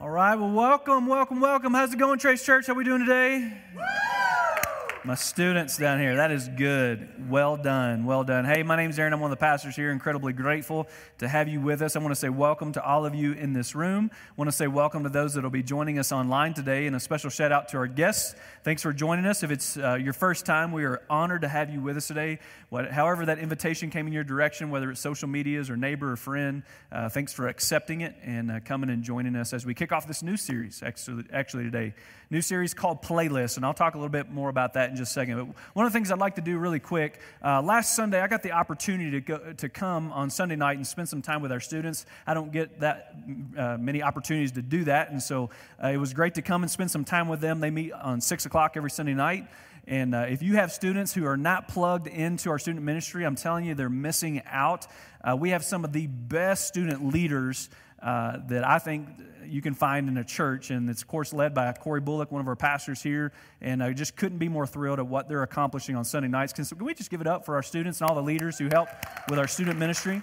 All right, well, welcome, welcome, welcome. How's it going, Trace Church? How are we doing today? My students down here, that is good. Well done, well done. Hey, my name's Aaron. I'm one of the pastors here. Incredibly grateful to have you with us. I want to say welcome to all of you in this room. I want to say welcome to those that will be joining us online today, and a special shout out to our guests. Thanks for joining us. If it's uh, your first time, we are honored to have you with us today. What, however, that invitation came in your direction, whether it's social medias or neighbor or friend, uh, thanks for accepting it and uh, coming and joining us as we kick off this new series actually, actually today. New series called Playlist, and I'll talk a little bit more about that in just a second. But one of the things I'd like to do really quick uh, last Sunday, I got the opportunity to, go, to come on Sunday night and spend some time with our students. I don't get that uh, many opportunities to do that, and so uh, it was great to come and spend some time with them. They meet on 6 o'clock every Sunday night. And uh, if you have students who are not plugged into our student ministry, I'm telling you, they're missing out. Uh, we have some of the best student leaders uh, that I think you can find in a church. And it's, of course, led by Corey Bullock, one of our pastors here. And I just couldn't be more thrilled at what they're accomplishing on Sunday nights. Can, can we just give it up for our students and all the leaders who help with our student ministry?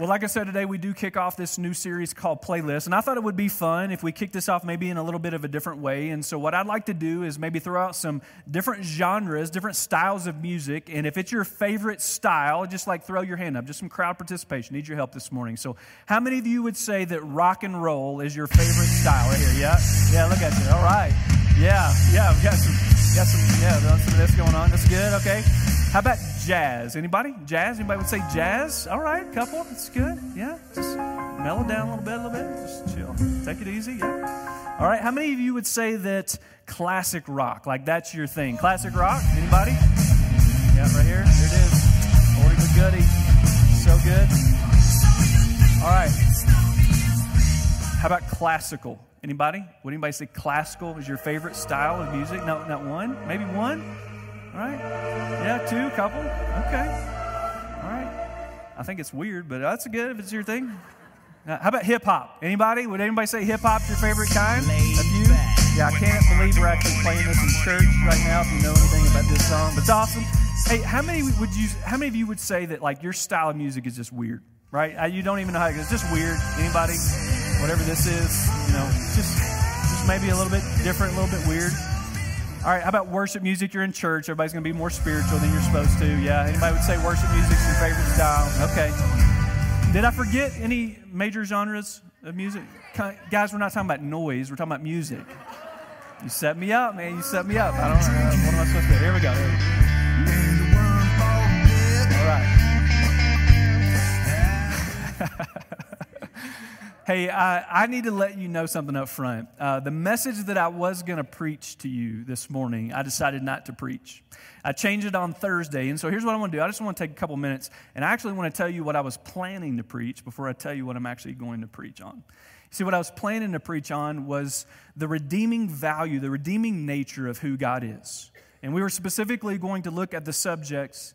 Well, like I said today, we do kick off this new series called Playlist, and I thought it would be fun if we kick this off maybe in a little bit of a different way. And so, what I'd like to do is maybe throw out some different genres, different styles of music, and if it's your favorite style, just like throw your hand up, just some crowd participation. Need your help this morning. So, how many of you would say that rock and roll is your favorite style? Right here, yeah, yeah. Look at you. All right, yeah, yeah. We got some, got some, yeah, some of this going on. That's good. Okay. How about jazz? Anybody? Jazz? Anybody would say jazz? All right, couple. It's good. Yeah. Just mellow down a little bit, a little bit. Just chill. Take it easy. Yeah. All right. How many of you would say that classic rock, like that's your thing? Classic rock? Anybody? Yeah, right here. Here it is. Oldie but goodie. So good. All right. How about classical? Anybody? Would anybody say classical is your favorite style of music? No, not one. Maybe one. All right? Yeah, two, couple. Okay. All right. I think it's weird, but that's good if it's your thing. Uh, how about hip hop? Anybody? Would anybody say hip hop's your favorite kind? A few? Yeah, I can't believe we're actually playing this in church right now. If you know anything about this song, but it's awesome. Hey, how many would you? How many of you would say that like your style of music is just weird? Right? Uh, you don't even know how it's just weird. Anybody? Whatever this is, you know, just just maybe a little bit different, a little bit weird. All right, how about worship music? You're in church. Everybody's going to be more spiritual than you're supposed to. Yeah, anybody would say worship music's your favorite style? Okay. Did I forget any major genres of music? Guys, we're not talking about noise. We're talking about music. You set me up, man. You set me up. I don't know. What am I supposed to do? Here we go. Here we go. All right. Hey, I, I, need to let you know something up front. Uh, the message that I was going to preach to you this morning, I decided not to preach. I changed it on Thursday. And so here's what I want to do I just want to take a couple minutes and I actually want to tell you what I was planning to preach before I tell you what I'm actually going to preach on. See, what I was planning to preach on was the redeeming value, the redeeming nature of who God is. And we were specifically going to look at the subjects,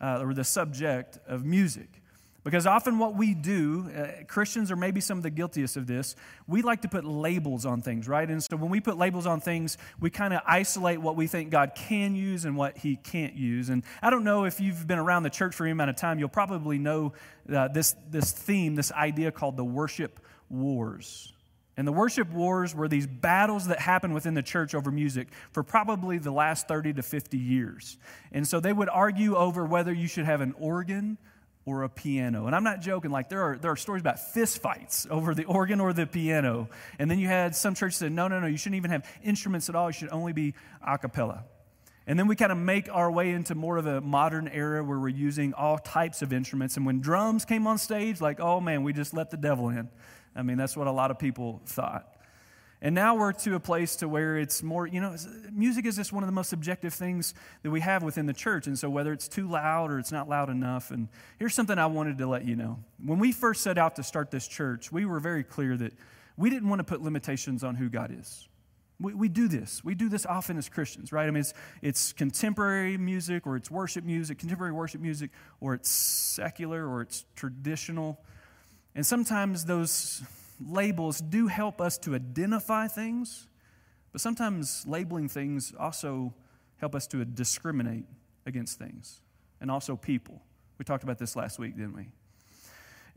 uh, or the subject of music. Because often what we do, uh, Christians are maybe some of the guiltiest of this, we like to put labels on things, right? And so when we put labels on things, we kind of isolate what we think God can use and what he can't use. And I don't know if you've been around the church for any amount of time, you'll probably know uh, this, this theme, this idea called the worship wars. And the worship wars were these battles that happened within the church over music for probably the last 30 to 50 years. And so they would argue over whether you should have an organ or a piano. And I'm not joking, like there are, there are stories about fist fights over the organ or the piano. And then you had some churches said, no, no, no, you shouldn't even have instruments at all. You should only be a cappella. And then we kind of make our way into more of a modern era where we're using all types of instruments. And when drums came on stage, like, oh man, we just let the devil in. I mean, that's what a lot of people thought. And now we're to a place to where it's more, you know, music is just one of the most subjective things that we have within the church. And so whether it's too loud or it's not loud enough, and here's something I wanted to let you know. When we first set out to start this church, we were very clear that we didn't want to put limitations on who God is. We, we do this. We do this often as Christians, right? I mean, it's, it's contemporary music or it's worship music, contemporary worship music, or it's secular or it's traditional. And sometimes those labels do help us to identify things, but sometimes labeling things also help us to discriminate against things and also people. We talked about this last week, didn't we?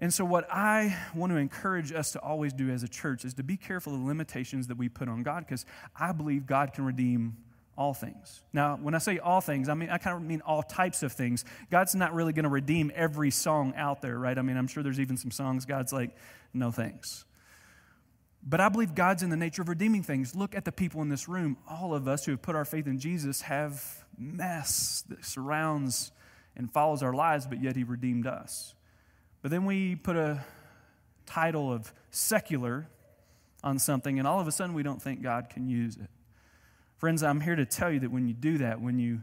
And so, what I want to encourage us to always do as a church is to be careful of the limitations that we put on God because I believe God can redeem all things. Now, when I say all things, I mean I kind of mean all types of things. God's not really going to redeem every song out there, right? I mean, I'm sure there's even some songs God's like, no thanks. But I believe God's in the nature of redeeming things. Look at the people in this room. All of us who have put our faith in Jesus have mess that surrounds and follows our lives, but yet He redeemed us. But then we put a title of secular on something, and all of a sudden we don't think God can use it. Friends, I'm here to tell you that when you do that, when you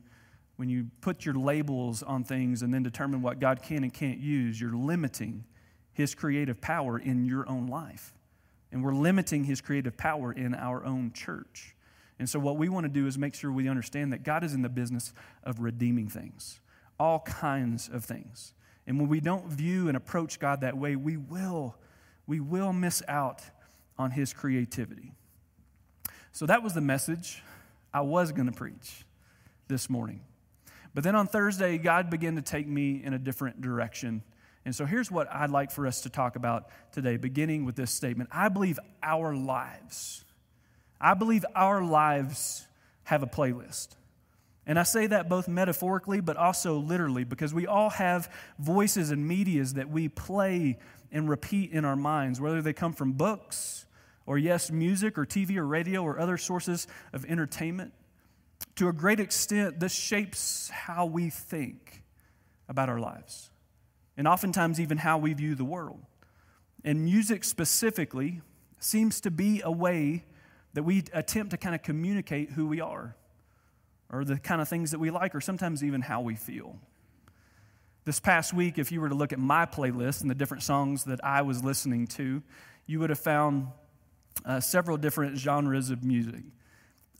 when you put your labels on things and then determine what God can and can't use, you're limiting His creative power in your own life. And we're limiting His creative power in our own church. And so, what we want to do is make sure we understand that God is in the business of redeeming things, all kinds of things. And when we don't view and approach God that way, we will, we will miss out on His creativity. So that was the message I was going to preach this morning. But then on Thursday, God began to take me in a different direction. And so here's what I'd like for us to talk about today, beginning with this statement I believe our lives, I believe our lives have a playlist. And I say that both metaphorically, but also literally, because we all have voices and medias that we play and repeat in our minds, whether they come from books or, yes, music or TV or radio or other sources of entertainment. To a great extent, this shapes how we think about our lives, and oftentimes even how we view the world. And music specifically seems to be a way that we attempt to kind of communicate who we are or the kind of things that we like, or sometimes even how we feel. This past week, if you were to look at my playlist and the different songs that I was listening to, you would have found uh, several different genres of music.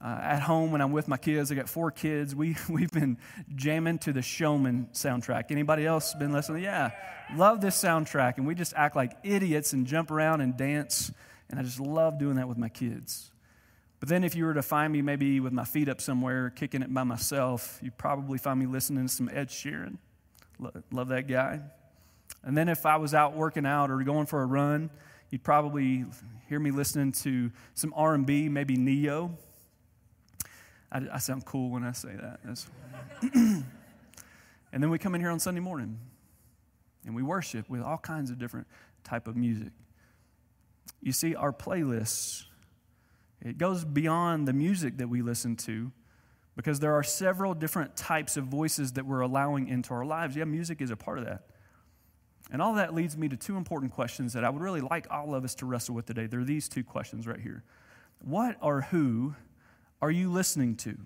Uh, at home, when I'm with my kids, I got four kids. We we've been jamming to the Showman soundtrack. Anybody else been listening? Yeah, love this soundtrack, and we just act like idiots and jump around and dance. And I just love doing that with my kids. But then, if you were to find me maybe with my feet up somewhere, kicking it by myself, you'd probably find me listening to some Ed Sheeran. Love that guy. And then, if I was out working out or going for a run, you'd probably hear me listening to some R&B, maybe Ne-Yo. I, I sound cool when I say that. and then we come in here on Sunday morning, and we worship with all kinds of different type of music. You see, our playlists it goes beyond the music that we listen to because there are several different types of voices that we're allowing into our lives. Yeah, music is a part of that. And all that leads me to two important questions that I would really like all of us to wrestle with today. There are these two questions right here. What or who are you listening to?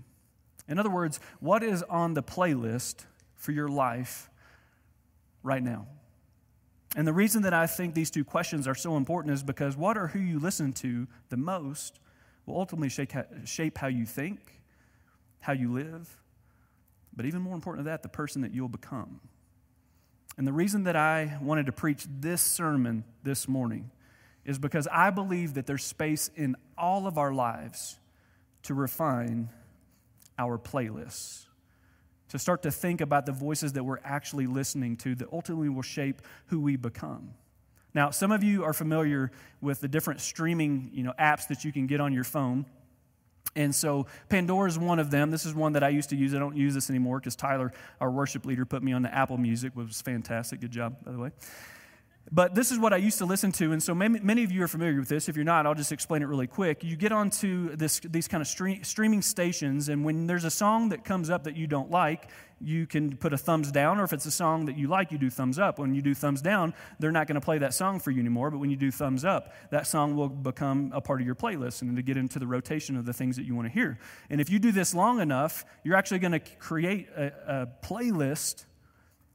In other words, what is on the playlist for your life right now? And the reason that I think these two questions are so important is because what or who you listen to the most will ultimately shape how, you think, how you live, but even more important than that, the person that you'll become. And the reason that I wanted to preach this sermon this morning is because I believe that there's space in all of our lives to refine our playlists, to start to think about the voices that we're actually listening to that ultimately will shape who we become. Now, some of you are familiar with the different streaming you know, apps that you can get on your phone. And so Pandora is one of them. This is one that I used to use. I don't use this anymore because Tyler, our worship leader, put me on the Apple Music, which was fantastic. Good job, by the way. But this is what I used to listen to, and so many, many, of you are familiar with this. If you're not, I'll just explain it really quick. You get onto this, these kind of stream, streaming stations, and when there's a song that comes up that you don't like, you can put a thumbs down, or if it's a song that you like, you do thumbs up. When you do thumbs down, they're not going to play that song for you anymore, but when you do thumbs up, that song will become a part of your playlist and to get into the rotation of the things that you want to hear. And if you do this long enough, you're actually going to create a, a playlist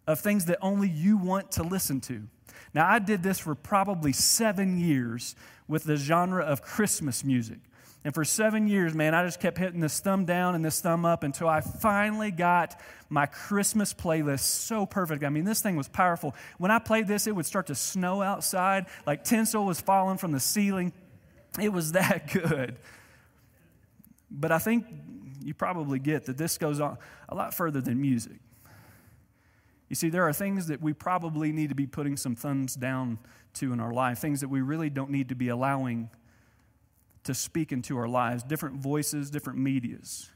of things that only you want to listen to. Now, I did this for probably seven years with the genre of Christmas music. And for seven years, man, I just kept hitting this thumb down and this thumb up until I finally got my Christmas playlist so perfect. I mean, this thing was powerful. When I played this, it would start to snow outside, like tinsel was falling from the ceiling. It was that good. But I think you probably get that this goes on a lot further than music. You see, there are things that we probably need to be putting some thumbs down to in our life, things that we really don't need to be allowing to speak into our lives, different voices, different medias,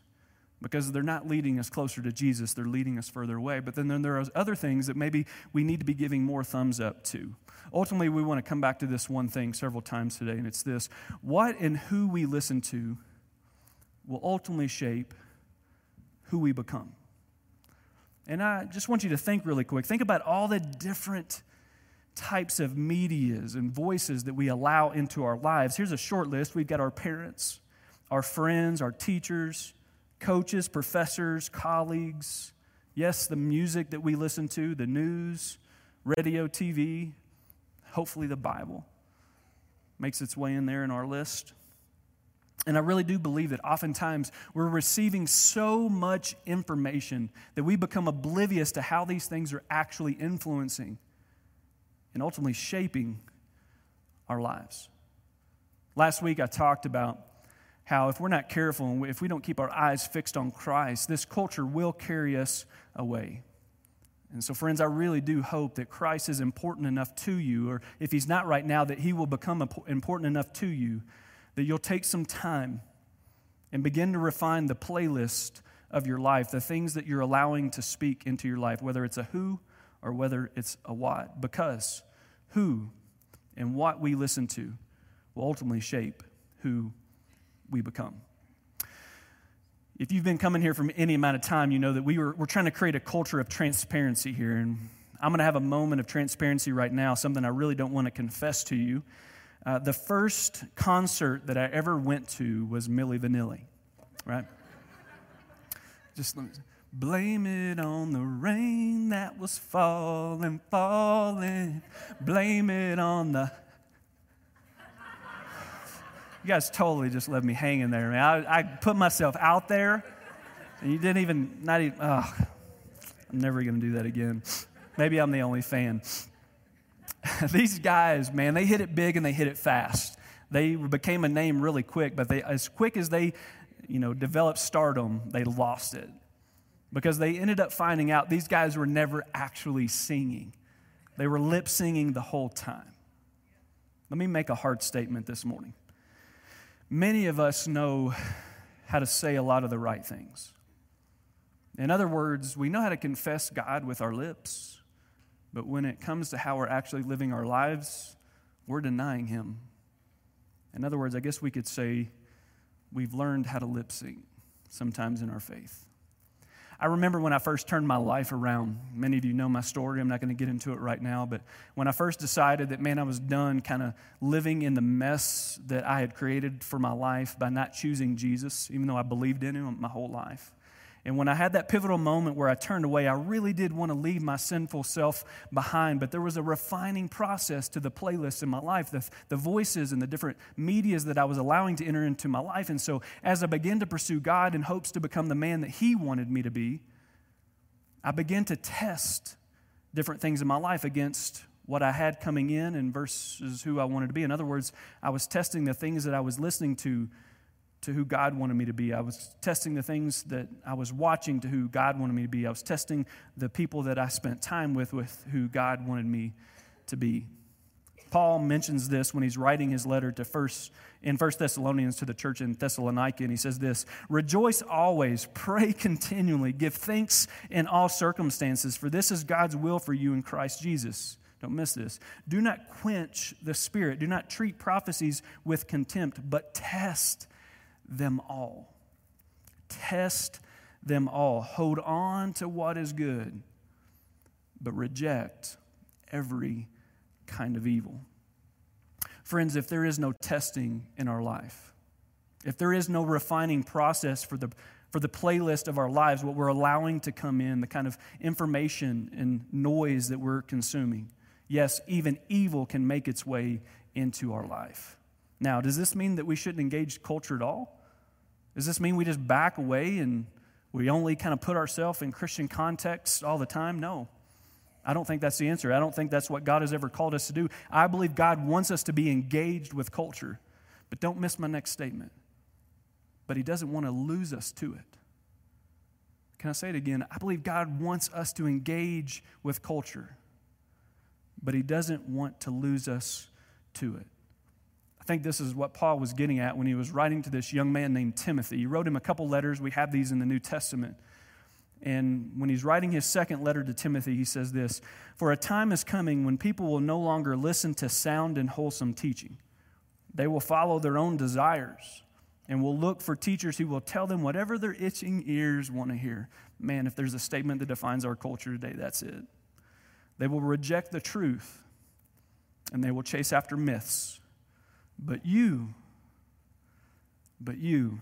because they're not leading us closer to Jesus, they're leading us further away. But then, then there are other things that maybe we need to be giving more thumbs up to. Ultimately, we want to come back to this one thing several times today, and it's this what and who we listen to will ultimately shape who we become. And I just want you to think really quick. Think about all the different types of medias and voices that we allow into our lives. Here's a short list. We've got our parents, our friends, our teachers, coaches, professors, colleagues. Yes, the music that we listen to, the news, radio, TV, hopefully the Bible makes its way in there in our list. And I really do believe that oftentimes we're receiving so much information that we become oblivious to how these things are actually influencing and ultimately shaping our lives. Last week I talked about how if we're not careful and if we don't keep our eyes fixed on Christ, this culture will carry us away. And so, friends, I really do hope that Christ is important enough to you, or if he's not right now, that he will become important enough to you that you'll take some time and begin to refine the playlist of your life, the things that you're allowing to speak into your life, whether it's a who or whether it's a what. Because who and what we listen to will ultimately shape who we become. If you've been coming here from any amount of time, you know that we were, we're trying to create a culture of transparency here. And I'm going to have a moment of transparency right now, something I really don't want to confess to you. Uh, the first concert that I ever went to was Milli Vanilli, right? Just blame it on the rain that was falling, falling. Blame it on the. You guys totally just left me hanging there, man. I, I put myself out there, and you didn't even, not even, oh, I'm never to do that again. Maybe I'm the only fan. these guys, man, they hit it big and they hit it fast. They became a name really quick, but they, as quick as they, you know, developed stardom, they lost it because they ended up finding out these guys were never actually singing. They were lip singing the whole time. Let me make a hard statement this morning. Many of us know how to say a lot of the right things. In other words, we know how to confess God with our lips. But when it comes to how we're actually living our lives, we're denying Him. In other words, I guess we could say we've learned how to lip sync sometimes in our faith. I remember when I first turned my life around. Many of you know my story. I'm not going to get into it right now. But when I first decided that, man, I was done kind of living in the mess that I had created for my life by not choosing Jesus, even though I believed in Him my whole life. And when I had that pivotal moment where I turned away, I really did want to leave my sinful self behind. But there was a refining process to the playlist in my life, the, the voices and the different medias that I was allowing to enter into my life. And so as I began to pursue God in hopes to become the man that He wanted me to be, I began to test different things in my life against what I had coming in and versus who I wanted to be. In other words, I was testing the things that I was listening to to who God wanted me to be. I was testing the things that I was watching to who God wanted me to be. I was testing the people that I spent time with with who God wanted me to be. Paul mentions this when he's writing his letter to first in First Thessalonians to the church in Thessalonica, and he says this: "Rejoice always, pray continually, give thanks in all circumstances, for this is God's will for you in Christ Jesus." Don't miss this. Do not quench the spirit. Do not treat prophecies with contempt, but test them all. Test them all. Hold on to what is good, but reject every kind of evil. Friends, if there is no testing in our life, if there is no refining process for the, for the playlist of our lives, what we're allowing to come in, the kind of information and noise that we're consuming, yes, even evil can make its way into our life. Now, does this mean that we shouldn't engage culture at all? Does this mean we just back away and we only kind of put ourselves in Christian context all the time? No. I don't think that's the answer. I don't think that's what God has ever called us to do. I believe God wants us to be engaged with culture. But don't miss my next statement. But He doesn't want to lose us to it. Can I say it again? I believe God wants us to engage with culture, but He doesn't want to lose us to it. I think this is what Paul was getting at when he was writing to this young man named Timothy. He wrote him a couple letters. We have these in the New Testament. And when he's writing his second letter to Timothy, he says this For a time is coming when people will no longer listen to sound and wholesome teaching. They will follow their own desires and will look for teachers who will tell them whatever their itching ears want to hear. Man, if there's a statement that defines our culture today, that's it. They will reject the truth and they will chase after myths. But you, but you,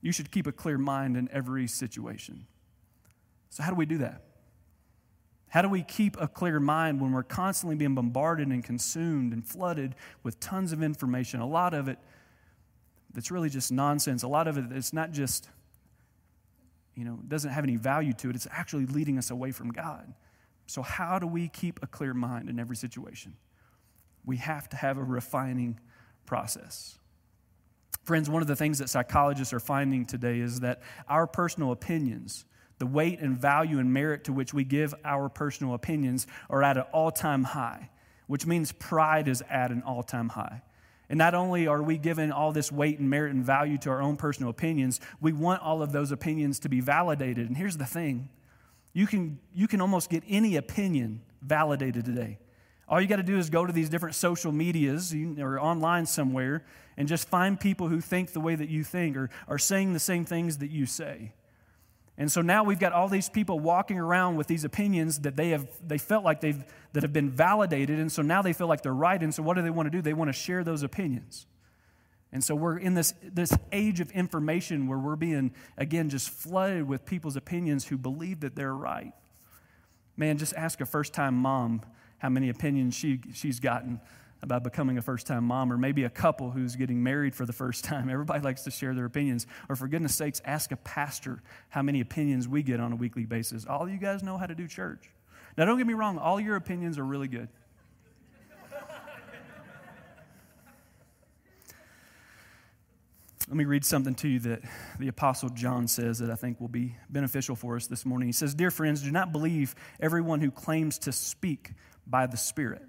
you should keep a clear mind in every situation. So, how do we do that? How do we keep a clear mind when we're constantly being bombarded and consumed and flooded with tons of information? A lot of it that's really just nonsense. A lot of it it's not just, you know, doesn't have any value to it. It's actually leading us away from God. So, how do we keep a clear mind in every situation? We have to have a refining process. Friends, one of the things that psychologists are finding today is that our personal opinions, the weight and value and merit to which we give our personal opinions are at an all time high, which means pride is at an all time high. And not only are we giving all this weight and merit and value to our own personal opinions, we want all of those opinions to be validated. And here's the thing you can, you can almost get any opinion validated today. All you got to do is go to these different social medias or online somewhere and just find people who think the way that you think or are saying the same things that you say. And so now we've got all these people walking around with these opinions that they have they felt like they've that have been validated and so now they feel like they're right and so what do they want to do? They want to share those opinions. And so we're in this this age of information where we're being again just flooded with people's opinions who believe that they're right. Man, just ask a first-time mom how many opinions she she's gotten about becoming a first time mom, or maybe a couple who's getting married for the first time. Everybody likes to share their opinions. Or for goodness sakes, ask a pastor how many opinions we get on a weekly basis. All you guys know how to do church. Now, don't get me wrong, all your opinions are really good. Let me read something to you that the Apostle John says that I think will be beneficial for us this morning. He says, Dear friends, do not believe everyone who claims to speak by the Spirit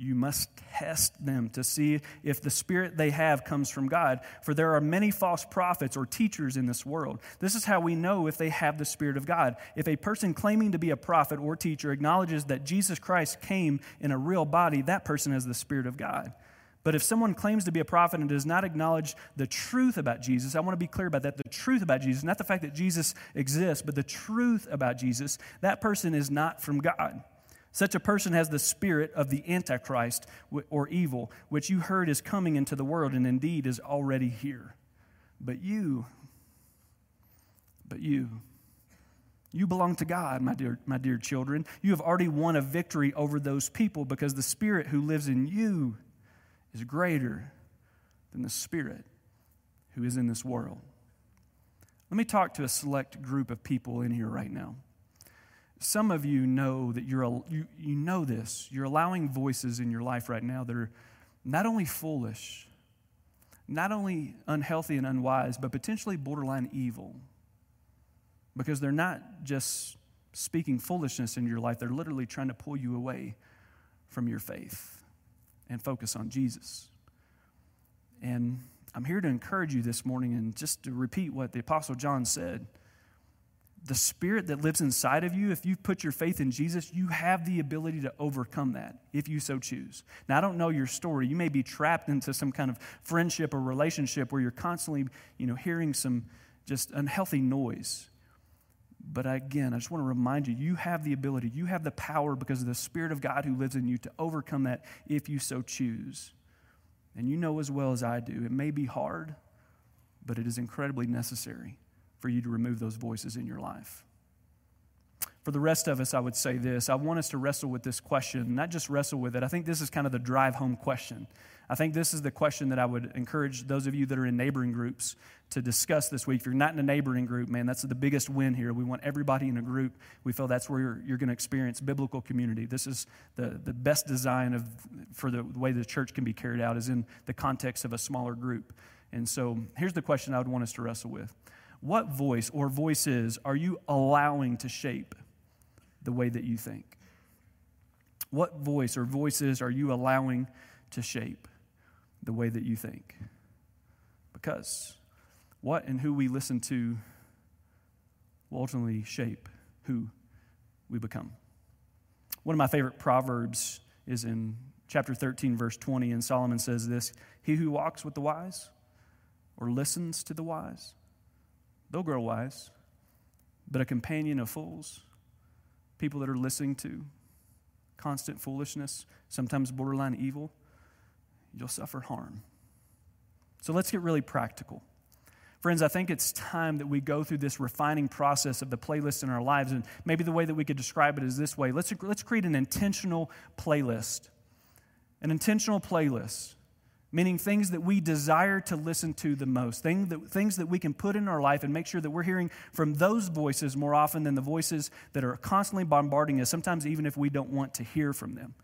you must test them to see if the spirit they have comes from God. For there are many false prophets or teachers in this world. This is how we know if they have the spirit of God. If a person claiming to be a prophet or teacher acknowledges that Jesus Christ came in a real body, that person has the spirit of God. But if someone claims to be a prophet and does not acknowledge the truth about Jesus, I want to be clear about that the truth about Jesus, not the fact that Jesus exists, but the truth about Jesus, that person is not from God. Such a person has the spirit of the Antichrist or evil, which you heard is coming into the world and indeed is already here. But you, but you, you belong to God, my dear, my dear children. You have already won a victory over those people because the spirit who lives in you is greater than the spirit who is in this world. Let me talk to a select group of people in here right now. Some of you know that you're, you, you know this. You're allowing voices in your life right now that are not only foolish, not only unhealthy and unwise, but potentially borderline evil. Because they're not just speaking foolishness in your life, they're literally trying to pull you away from your faith and focus on Jesus. And I'm here to encourage you this morning and just to repeat what the Apostle John said the spirit that lives inside of you, if you put your faith in Jesus, you have the ability to overcome that if you so choose. Now, I don't know your story. You may be trapped into some kind of friendship or relationship where you're constantly, you know, hearing some just unhealthy noise. But again, I just want to remind you, you have the ability, you have the power because of the Spirit of God who lives in you to overcome that if you so choose. And you know as well as I do, it may be hard, but it is incredibly necessary for you to remove those voices in your life. For the rest of us, I would say this I want us to wrestle with this question, not just wrestle with it. I think this is kind of the drive home question. I think this is the question that I would encourage those of you that are in neighboring groups to discuss this week. If you're not in a neighboring group, man, that's the biggest win here. We want everybody in a group. We feel that's where you're, you're going to experience biblical community. This is the, the best design of, for the way the church can be carried out is in the context of a smaller group. And so here's the question I would want us to wrestle with What voice or voices are you allowing to shape the way that you think? What voice or voices are you allowing to shape the way that you think? Because what and who we listen to will ultimately shape who we become. One of my favorite proverbs is in chapter 13, verse 20, and Solomon says this He who walks with the wise or listens to the wise, they'll grow wise. But a companion of fools, people that are listening to constant foolishness, sometimes borderline evil, you'll suffer harm. So let's get really practical. Friends, I think it's time that we go through this refining process of the playlist in our lives. And maybe the way that we could describe it is this way let's, let's create an intentional playlist. An intentional playlist, meaning things that we desire to listen to the most, things that, things that we can put in our life and make sure that we're hearing from those voices more often than the voices that are constantly bombarding us, sometimes even if we don't want to hear from them.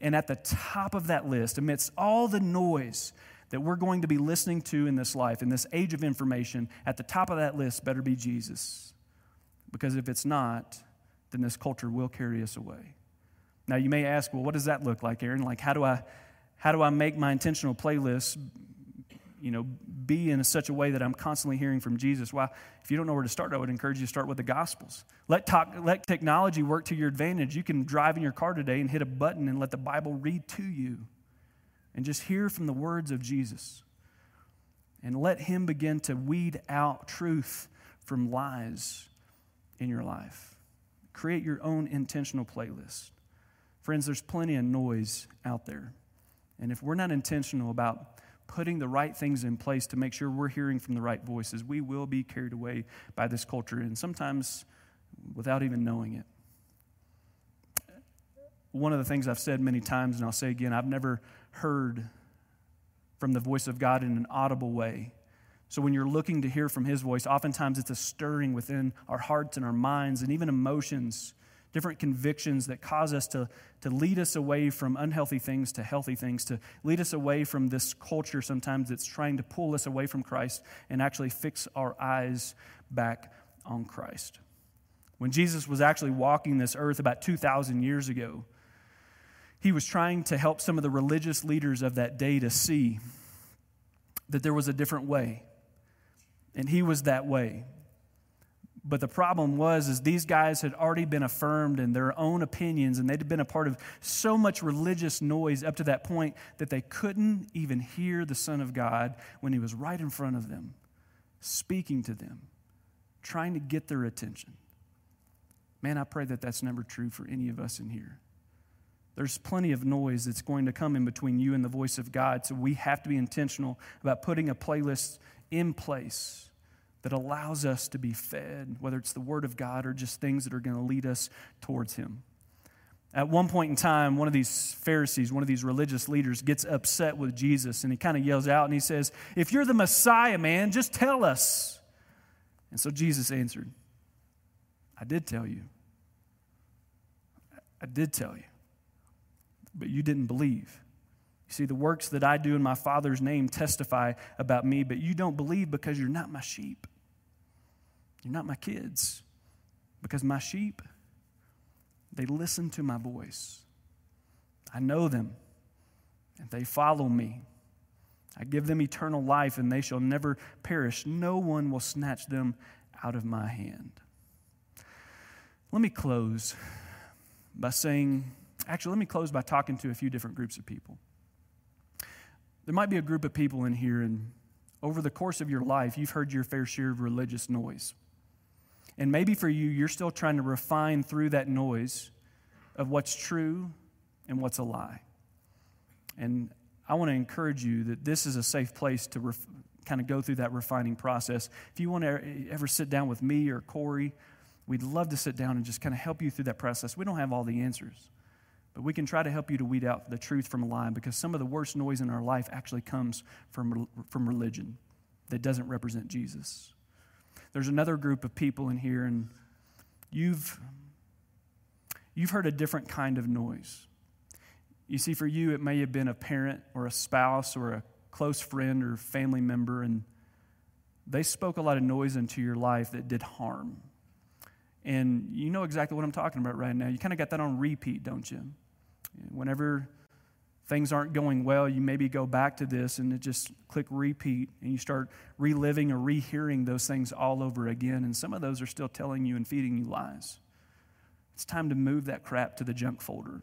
And at the top of that list, amidst all the noise that we're going to be listening to in this life, in this age of information, at the top of that list better be Jesus. Because if it's not, then this culture will carry us away. Now, you may ask, well, what does that look like, Aaron? Like, how do I, how do I make my intentional playlist, you know, be in such a way that I'm constantly hearing from Jesus? Well, if you don't know where to start, I would encourage you to start with the Gospels. Let, talk, let technology work to your advantage. You can drive in your car today and hit a button and let the Bible read to you and just hear from the words of Jesus. And let Him begin to weed out truth from lies in your life. Create your own intentional playlist. Friends, there's plenty of noise out there. And if we're not intentional about putting the right things in place to make sure we're hearing from the right voices, we will be carried away by this culture, and sometimes without even knowing it. One of the things I've said many times, and I'll say again, I've never heard from the voice of God in an audible way. So when you're looking to hear from his voice, oftentimes it's a stirring within our hearts and our minds and even emotions, different convictions that cause us to, to lead us away from unhealthy things to healthy things, to lead us away from this culture sometimes that's trying to pull us away from Christ and actually fix our eyes back on Christ. When Jesus was actually walking this earth about 2,000 years ago, he was trying to help some of the religious leaders of that day to see that there was a different way. And he was that way. But the problem was is these guys had already been affirmed in their own opinions and they'd been a part of so much religious noise up to that point that they couldn't even hear the son of God when he was right in front of them speaking to them trying to get their attention. Man, I pray that that's never true for any of us in here. There's plenty of noise that's going to come in between you and the voice of God. So we have to be intentional about putting a playlist in place that allows us to be fed, whether it's the Word of God or just things that are going to lead us towards Him. At one point in time, one of these Pharisees, one of these religious leaders, gets upset with Jesus and he kind of yells out and he says, If you're the Messiah, man, just tell us. And so Jesus answered, I did tell you. I did tell you but you didn't believe. You see, the works that I do in my Father's name testify about me, but you don't believe because you're not my sheep. You're not my kids. Because my sheep, they listen to my voice. I know them, and they follow me. I give them eternal life, and they shall never perish. No one will snatch them out of my hand. Let me close by saying Actually, let me close by talking to a few different groups of people. There might be a group of people in here, and over the course of your life, you've heard your fair share of religious noise. And maybe for you, you're still trying to refine through that noise of what's true and what's a lie. And I want to encourage you that this is a safe place to ref- kind of go through that refining process. If you want to ever sit down with me or Corey, we'd love to sit down and just kind of help you through that process. We don't have all the answers. But we can try to help you to weed out the truth from a lie because some of the worst noise in our life actually comes from, from religion that doesn't represent Jesus. There's another group of people in here, and you've, you've heard a different kind of noise. You see, for you, it may have been a parent or a spouse or a close friend or family member, and they spoke a lot of noise into your life that did harm. And you know exactly what I'm talking about right now. You kind of got that on repeat, don't you? Whenever things aren't going well, you maybe go back to this and it just click repeat and you start reliving or rehearing those things all over again. And some of those are still telling you and feeding you lies. It's time to move that crap to the junk folder.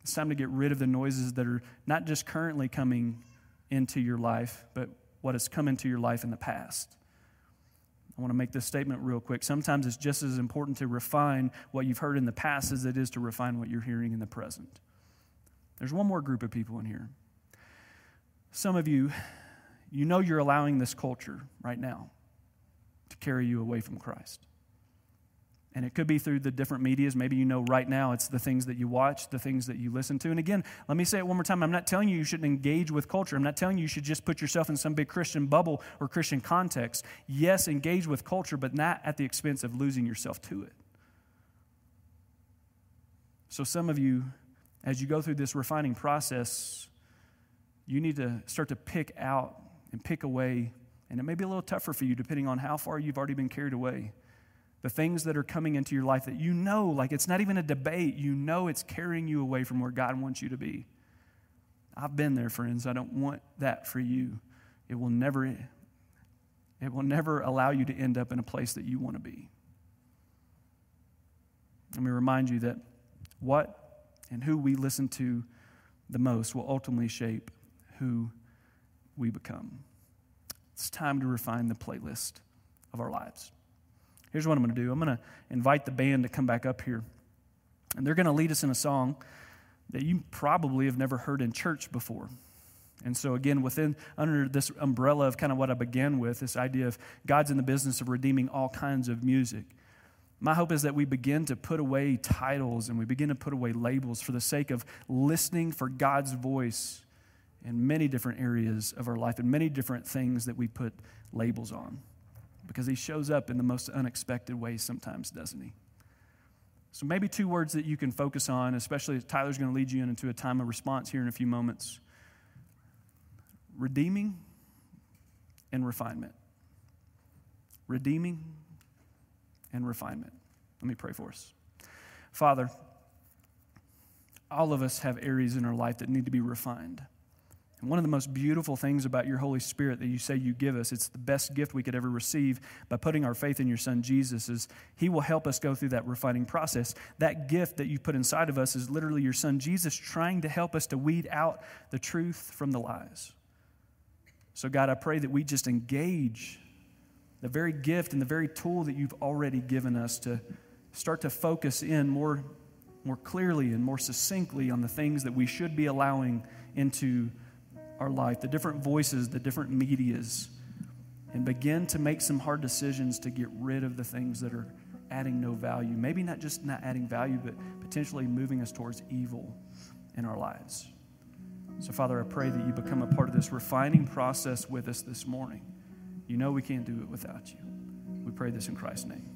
It's time to get rid of the noises that are not just currently coming into your life, but what has come into your life in the past. I want to make this statement real quick. Sometimes it's just as important to refine what you've heard in the past as it is to refine what you're hearing in the present. There's one more group of people in here. Some of you, you know you're allowing this culture right now to carry you away from Christ. And it could be through the different medias. Maybe you know right now it's the things that you watch, the things that you listen to. And again, let me say it one more time. I'm not telling you you shouldn't engage with culture. I'm not telling you you should just put yourself in some big Christian bubble or Christian context. Yes, engage with culture, but not at the expense of losing yourself to it. So, some of you, as you go through this refining process, you need to start to pick out and pick away. And it may be a little tougher for you depending on how far you've already been carried away the things that are coming into your life that you know, like it's not even a debate, you know it's carrying you away from where God wants you to be. I've been there, friends. I don't want that for you. It will never, it will never allow you to end up in a place that you want to be. Let me remind you that what and who we listen to the most will ultimately shape who we become. It's time to refine the playlist of our lives. Here's what I'm going to do I'm going to invite the band to come back up here. And they're going to lead us in a song that you probably have never heard in church before. And so, again, within under this umbrella of kind of what I began with, this idea of God's in the business of redeeming all kinds of music. My hope is that we begin to put away titles and we begin to put away labels for the sake of listening for God's voice in many different areas of our life and many different things that we put labels on because he shows up in the most unexpected ways sometimes, doesn't he? So, maybe two words that you can focus on, especially Tyler's going to lead you into a time of response here in a few moments redeeming and refinement. Redeeming and refinement. Let me pray for us. Father, all of us have areas in our life that need to be refined. And one of the most beautiful things about your Holy Spirit that you say you give us, it's the best gift we could ever receive by putting our faith in your Son Jesus, is He will help us go through that refining process. That gift that you put inside of us is literally your Son Jesus trying to help us to weed out the truth from the lies. So, God, I pray that we just engage the very gift and the very tool that you've already given us to start to focus in more, more clearly and more succinctly on the things that we should be allowing into our life, the different voices, the different medias, and begin to make some hard decisions to get rid of the things that are adding no value. Maybe not just not adding value, but potentially moving us towards evil in our lives. So, Father, I pray that you become a part of this refining process with us this morning. You know we can't do it without you. We pray this in Christ's name.